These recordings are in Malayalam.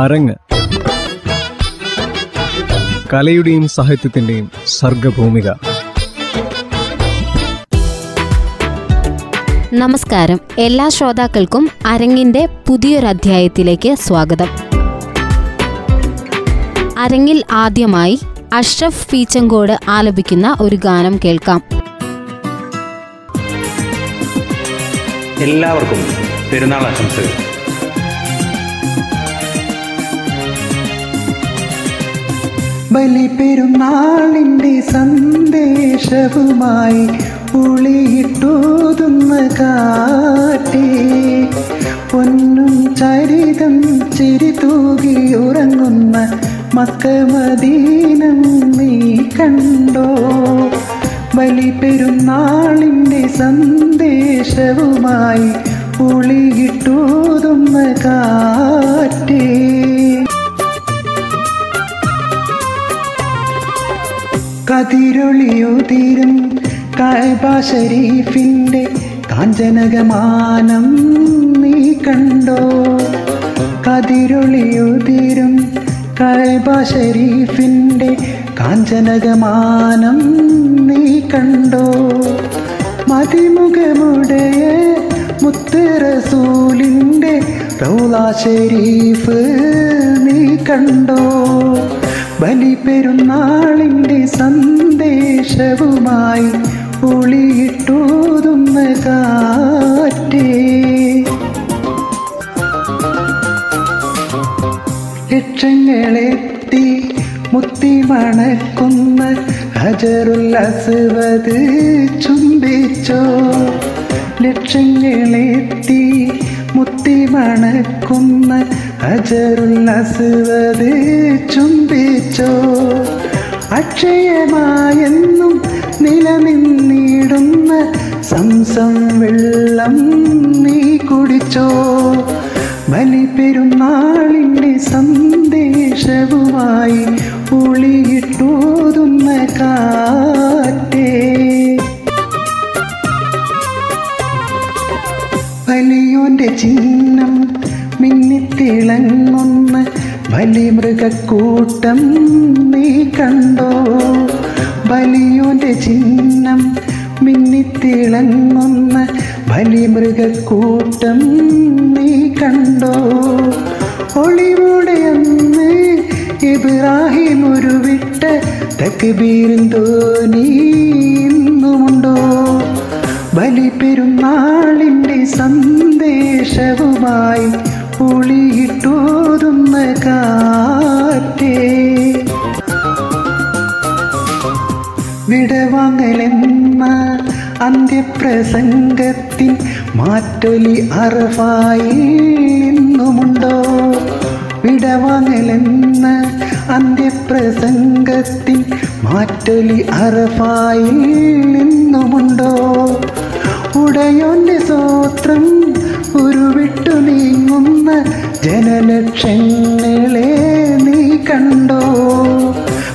അരങ്ങ്. കലയുടെയും സാഹിത്യത്തിന്റെയും സർഗഭൂമിക. നമസ്കാരം. എല്ലാ ശ്രോതാക്കൾക്കും അരങ്ങിന്റെ പുതിയൊരധ്യായത്തിലേക്ക് സ്വാഗതം. അരങ്ങിൽ ആദ്യമായി അഷ്റഫ് പീച്ചങ്കോട് ആലപിക്കുന്ന ഒരു ഗാനം കേൾക്കാം. എല്ലാവർക്കും പെരുന്നാൾ ആശംസകൾ. ബലിപെരുന്നാളിന്റെ സന്ദേശവുമായി ഉളിയിട്ടോതുന്ന കാട്ടി പൊന്നും ചരിതം ചിരി തൂകി ഉറങ്ങുന്ന മക്കമദീനം നീ കണ്ടോ? ബലിപെരുന്നാളിന്റെ സന്ദേശവുമായി ഉളിയിട്ടോതുന്ന കാറ്റേ. കതിരൊളിയുതിരും കായബ ഷരീഫിന്റെ കാഞ്ചനകമാനം നീ കണ്ടോ? കതിരൊളിയുതിരും കായബ ഷരീഫിന്റെ കാഞ്ചനകമാനം നീ കണ്ടോ? മതിമുഖമുടയ മുത്തറസൂലിന്റെ റൗള നീ കണ്ടോ? ബലിപെരുന്നാളിന്റെ സന്ദേശവുമായി ഒളിയിട്ടോതുന്ന കാറ്റേ. ലക്ഷങ്ങളെത്തി മുത്തി മണക്കുന്ന ഹജറുൽ ചുംബിച്ചോ. ലക്ഷങ്ങളെത്തി മുത്തി മണക്കുന്ന ഹജറുൽ അസ്വദ് ചുംബിച്ചോ. അക്ഷയമായെന്നും നിലനിന്നിടുന്ന സംസം വെള്ളം നീ കുടിച്ചോ. ബലിപെരുന്നാളിന്റെ സന്ദേശവുമായി ഒളിയിട്ടോതുന്ന കാറ്റേ. ബലിയോന്റെ ചിഹ്നം മിന്നിത്തിളങ്ങുന്ന ബലിമൃഗക്കൂട്ടം നീ കണ്ടോ? ബലിയുടെ ചിഹ്നം മിന്നിത്തിളങ്ങുന്ന ബലിമൃഗക്കൂട്ടം നീ കണ്ടോ? ഒളിവുടെ അന്ന് ഇബ്രാഹിം ഉരുവിട്ട തക്ബീരിൻ തോന്നി ഇന്നുമുണ്ടോ? ബലിപെരുന്നാളിന്റെ സന്ദേശവുമായി ഒളിയിട്ടോതുന്ന കാറ്റേ. വിടവാങ്ങലെന്ന അന്ത്യപ്രസംഗത്തിൻ മാറ്റൊലി അറഫായി ഇന്നുമുണ്ടോ വിടവാങ്ങലെന്ന അന്ത്യപ്രസംഗത്തിൻ മാറ്റൊലി അറഫായി നിന്നുമുണ്ടോ? ഉടയോന്റെ സ്വോത്രം ഉരുവിട്ടു നീങ്ങുന്ന ജനലക്ഷങ്ങളെ നീ കണ്ടോ?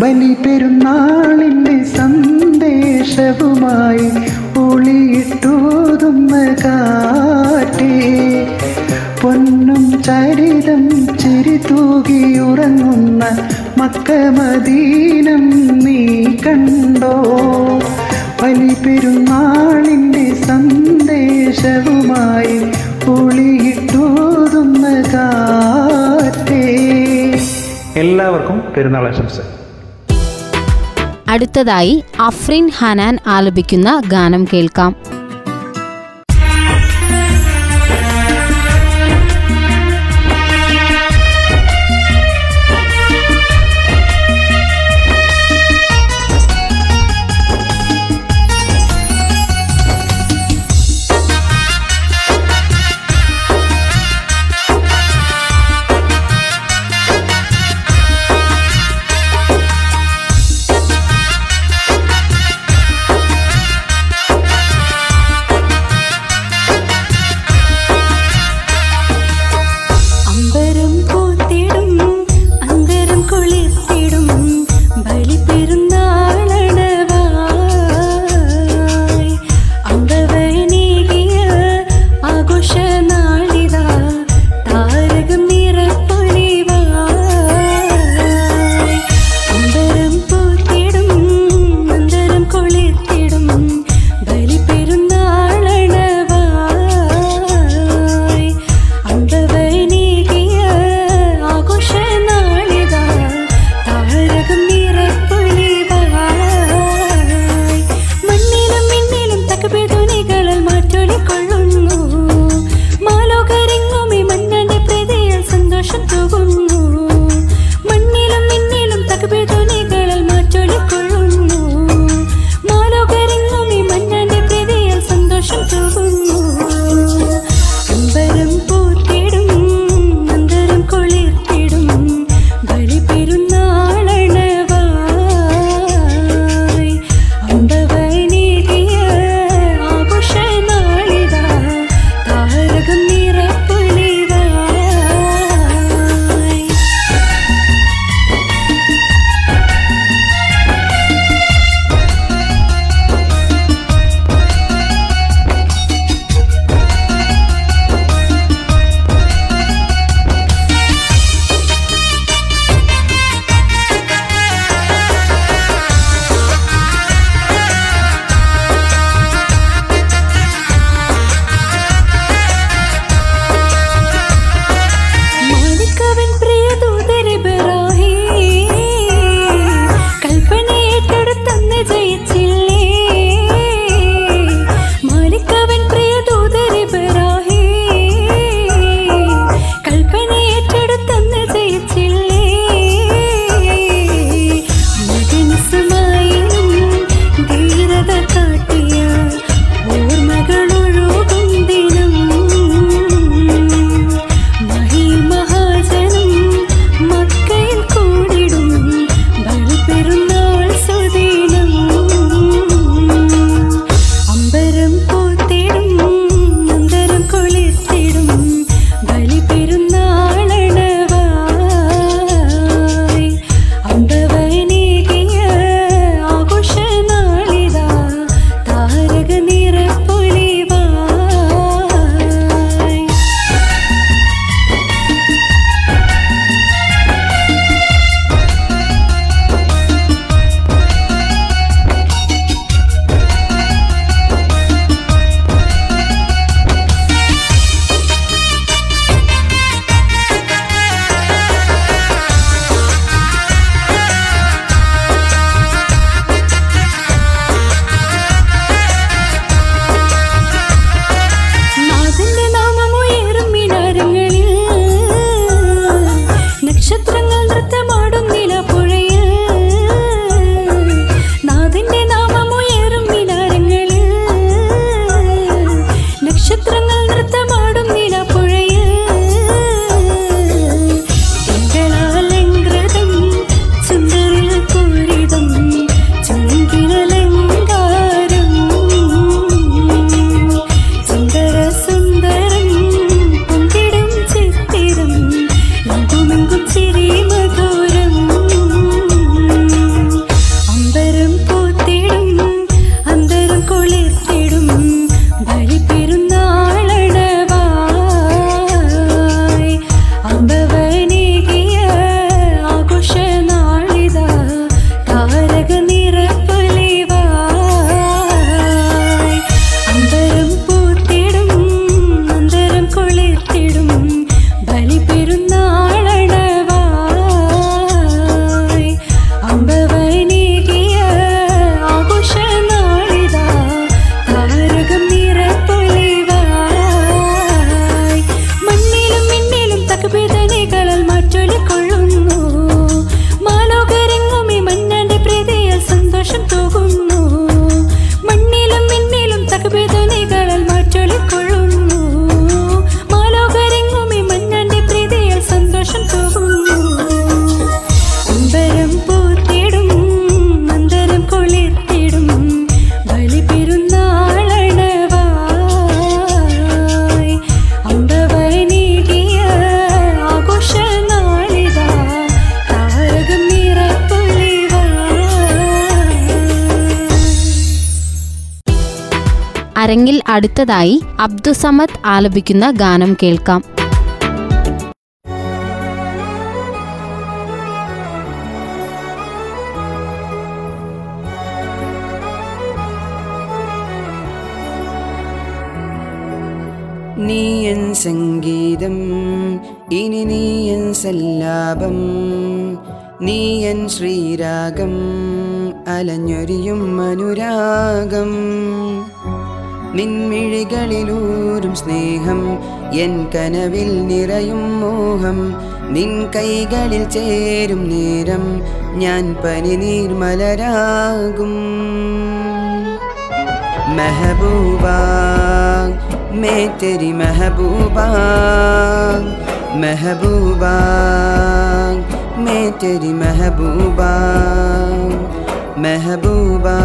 ബലി പെരുന്നാളിന്റെ സന്ദേശവുമായി ഒളിയിട്ടോതുന്ന കാറ്റേ. പൊന്നും ചരിതം ചിരി തൂകി ഉറങ്ങുന്ന മക്കമദീനം നീ കണ്ടോ? ബലി പെരുന്നാളിന്റെ സന്ദേശവുമായി ഒളിയിട്ടോതുന്ന കാറ്റേ. എല്ലാവർക്കും പെരുന്നാൾ ആശംസ. അടുത്തതായി അഫ്രിൻ ഹനാൻ ആലപിക്കുന്ന ഗാനം കേൾക്കാം ും. അരങ്ങിൽ അടുത്തതായി അബ്ദുസമദ് ആലപിക്കുന്ന ഗാനം കേൾക്കാം. നീയൻ സംഗീതം ഇനി നീയൻ സല്ലാപം. നീയൻ ശ്രീരാഗം അലഞ്ഞൊരിയും അനുരാഗം. നിൻമിഴികളിലൂരും സ്നേഹം എൻ കനവിൽ നിറയും മോഹം. നിൻ കൈകളിൽ ചേരും നേരം ഞാൻ പനി നീർമലരാകും മെഹബൂബ മേ മെഹബൂബ മെഹബൂബ മേ മെഹബൂബ. महबूबा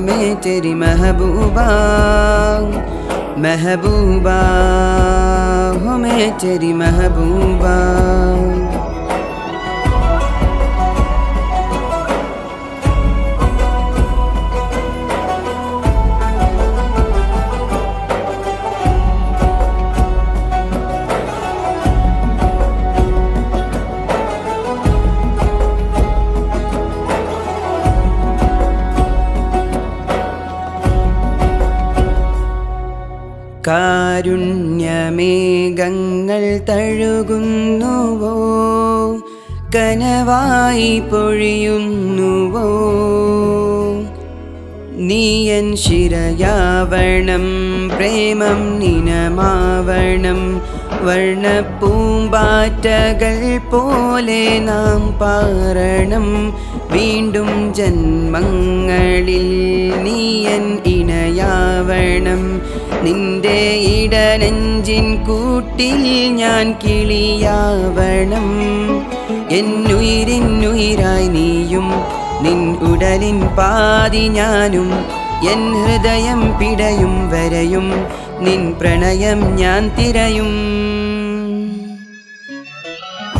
मैं तेरी महबूबा महबूबा हो मैं तेरी महबूबा। കനവായി പൊഴിയുന്നുവോ? നീയൻ ശിരയാവണം പ്രേമം നിനമാവണം. വർണപ്പൂമ്പാറ്റകൾ പോലെ നാം പാറണം വീണ്ടും ജന്മങ്ങളിൽ നീയൻ ഇണയാവണം. നിന്റെ ഇടനെഞ്ചിൻ കൂട്ടിൽ ഞാൻ കിളിയാവണം. എന്നുയിരിന്നുയിരായി നീയും നിൻ ഉടലിൻ പാതി ഞാനും എൻ ഹൃദയം പിടയും വരയും നിൻ പ്രണയം ഞാൻ തിരയും.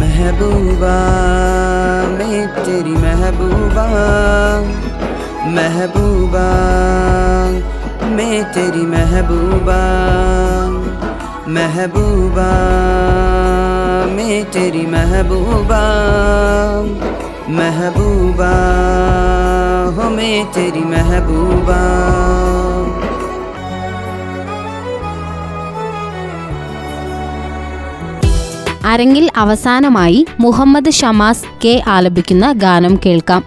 മെഹബൂബ മേ തെരി മെഹബൂബ മെഹബൂബ മേ തെരി മെഹബൂബ. മെഹബൂബ മേ തെരി മെഹബൂബ महबूबा हो मैं तेरी महबूबा അരങ്ങിൽ അവസാനമായി മുഹമ്മദ് ഷമാസ് കെ ആലപിക്കുന്ന ഗാനം കേൾക്കാം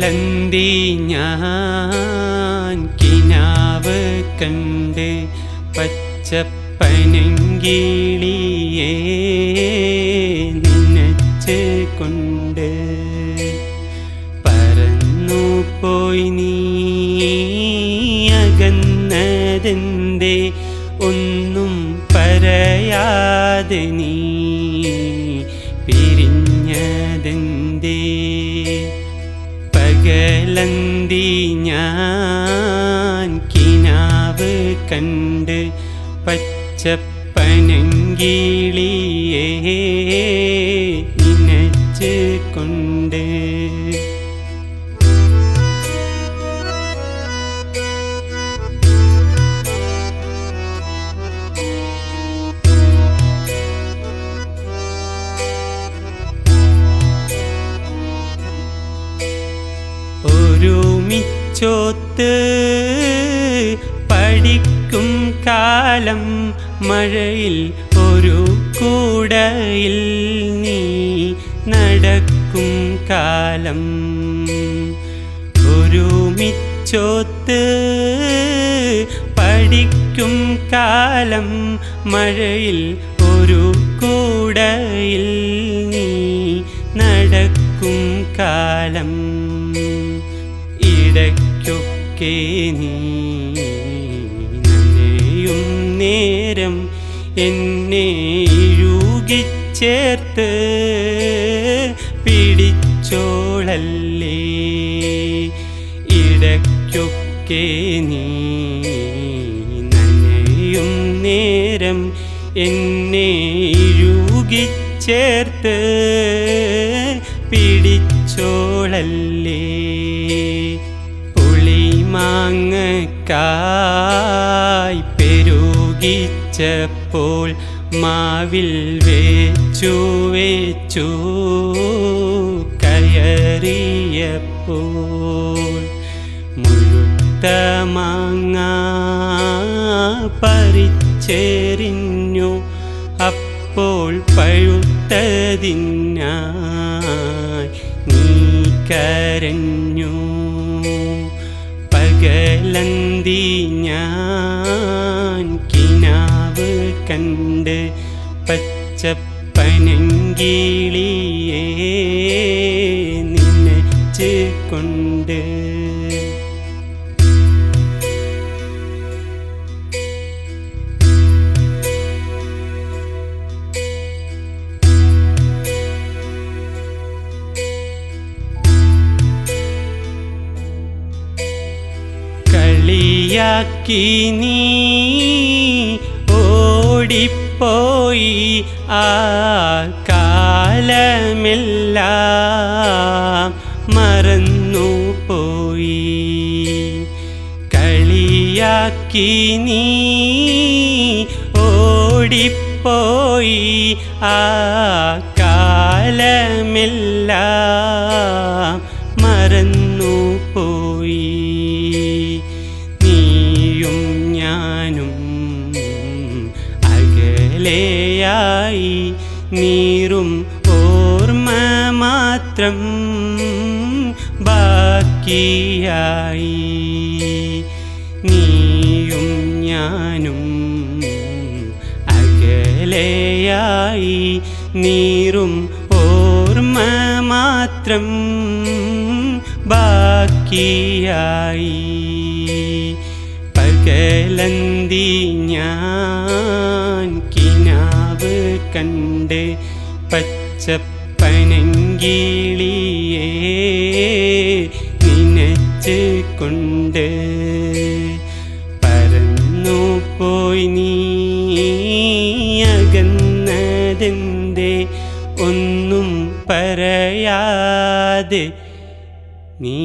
പകലന്തി ഞാൻ കിനാവ് കണ്ട് പച്ചപ്പനങ്കിളിയേ നനച്ച് കൊണ്ട് പറന്നു പോയി നീ അകന്നതെന്തേ ഒന്നും പറയാതെ നീ പകലന്തി ഞാൻ കിനാവ് കണ്ട് പച്ചപ്പനങ്കിളിയേ ഒരുമിച്ചോത്ത് പഠിക്കും കാലം മഴയിൽ ഒരു കൂടയിൽ നീ നടക്കും കാലം. ഒരുമിച്ചോത്ത് പഠിക്കും കാലം മഴയിൽ ഒരു കൂടയിൽ നീ നടക്കും കാലം. ഇടയ്ക്കൊക്കെ നീ നേരം എന്നെ ഇഴുകിച്ചേർത്ത് പിടിച്ചോളല്ലേ? ഇടയ്ക്കൊക്കെ നീ നനയും നേരം എന്നെ ഇഴു മാവിൽ വെച്ചു വെച്ചു കയറിയപ്പോൾ പറിച്ചെറിഞ്ഞു. അപ്പോൾ പഴുത്തതിനായി നീ കരഞ്ഞു. പകലന്തി ഞാൻ പച്ചപ്പനങ്കിളിയേ നിന്നച്ച് കൊണ്ട് നീ ഓടിപ്പോയി ആ കാലമെല്ലാം മറന്നു പോയി കളിയാക്കി നീ ഓടിപ്പോയി. ആ കാലമെല്ലാം. മാത്രം ബാക്കിയായി. നീയും ഞാനും അകലെയായി. നീറും ഓർമ്മ മാത്രം ബാക്കിയായി. പകലന്തി ഞാൻ കിനാവ് കണ്ട് പച്ചപ്പനങ്കിളിയേ അകന്നതെന്തേ ഒന്നും പറയാതെ നീ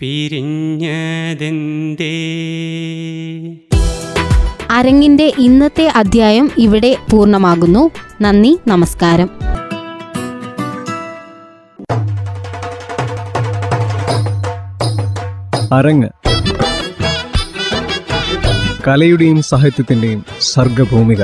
പിരിഞ്ഞതെന്തേ? അരങ്ങിന്റെ ഇന്നത്തെ അധ്യായം ഇവിടെ പൂർണമാകുന്നു. നന്ദി നമസ്കാരം. അരങ്ങ്. കലയുടെയും സാഹിത്യത്തിന്റെയും സർഗഭൂമിക